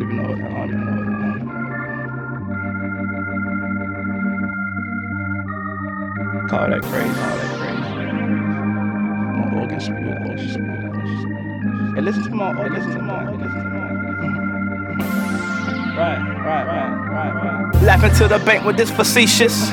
don't even know. I don't even know. Call that crazy. Call that crazy. My organ spirit. Organ. Organ. Hey, listen to my. Hey, listen to my. Listen to my. Right, right, right, right, right. Laughing to the bank with this facetious.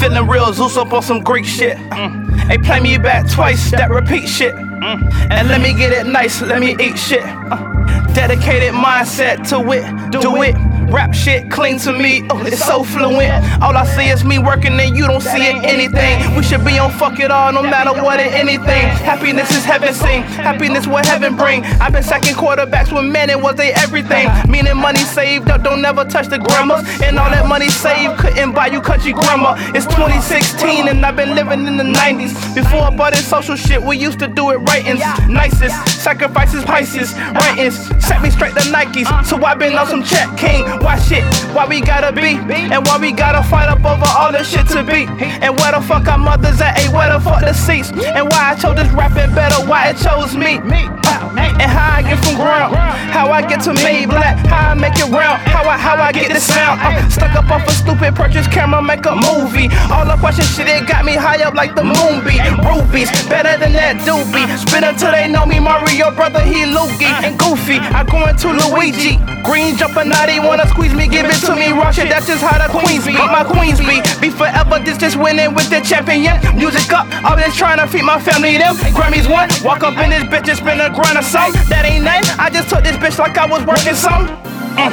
Feeling real, Zeus up on some Greek shit. Mm. Hey, play me back twice, that repeat shit. Mm. And let me get it nice, let me eat shit. Uh. Dedicated mindset to it, do it. Rap shit cling to me, oh, it's so fluent. All I see is me working and you don't see it anything. We should be on fuck it all, no matter what and anything. Happiness is heaven sing, happiness what heaven bring. I've been second quarterbacks with men, and was they everything. Meaning money saved up, don't never touch the grammars. And all that money saved couldn't buy you country grammar. It's 2016 and I've been living in the 90s. Before I bought this social shit, we used to do it writings. Nicest, sacrifices, Pisces, writings. Set me straight to Nikes, so I've been on some check king. Why shit? Why we gotta be? And why we gotta fight up over all the shit to be? And where the fuck our mothers at? Hey, where the fuck the seats? And why I chose this rapping better? Why it chose me? And how I get from ground? I get to made black? How I make it round? How I how I get the sound? Uh, stuck up off a stupid purchase camera, make a movie. All the question shit, it got me high up like the moon be. Rubies, better than that doobie. Spin until they know me, Mario brother, he Luigi and Goofy. I go into Luigi. Green jumping out, he wanna squeeze me, give it to me. Raw shit, that's just how the queens be. My queens be. Be forever, this just winning with the champion. Music up, I'm just trying to feed my family them. Grammys one, walk up in this bitch and spin a grind some. That ain't nothing, I just took this bitch like I was working some. Mm.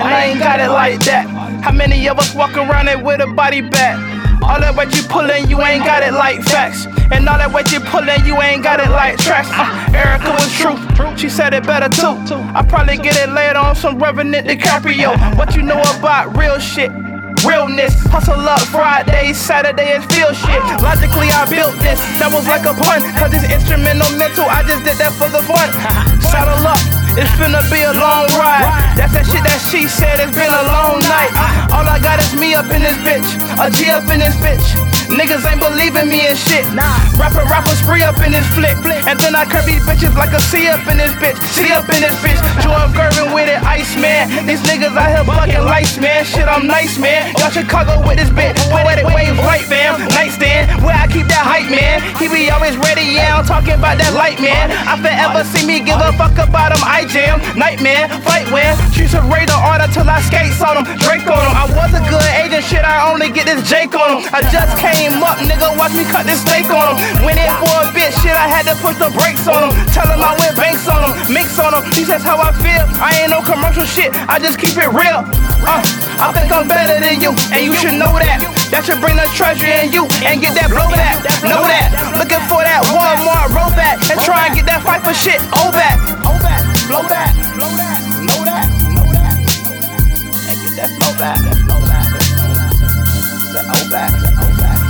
And I ain't got it like that. How many of us walk around it with a body bag? All that weight you pullin', you ain't got it like facts. And all that weight you pullin', you ain't got it like tracks. Uh, Erica was true, she said it better too. I probably get it later on some Revenant DiCaprio. What you know about real shit? Realness, hustle up Friday, Saturday and feel shit. Logically, I built this, that was like a pun. Cause it's instrumental mental, I just did that for the fun. It's finna be a long ride. That's that shit that she said, it's been a long night. Uh-huh. All I got is me up in this bitch, a G up in this bitch. Niggas ain't believing me and shit. Nah. Rapper, rapper, spree up in this flick. And then I curve these bitches like a C up in this bitch. C up in this bitch. Jordan Gervin with it, ice man. These niggas out here bucking lights, man. Shit, I'm nice, man. Got Chicago with this bitch. Poetic wave, right, fam. Nightstand, where I keep that hype, man. He be always ready, yeah. I'm talking about that light, man. I forever see me give a fuck about him. I jam, nightmare, fight when. Of radar order till I skates on. Drake on. I was a good agent, shit. I only get this Jake on. I just came up, nigga. Watch me cut this steak on him. Went in for a bit, shit. I had to push the brakes on him. Tell him I went banks on him. Mix on him. He says how I feel. I ain't no commercial shit. I just keep it real. Uh, I think I'm better than you, and you should know that. That should bring the treasure in you and get that blow blowback. Know that. Looking for that Walmart rollback and try and get that fight for shit. Oh back. Oh back. Blow back. Blow that. Know that. Back. Flow back. That oh back. Oh back.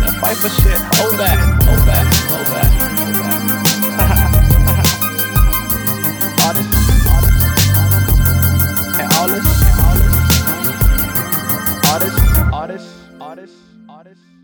That fight for shit. Oh back. Oh back. Oh back. Artists, artists, artists, artists, artists.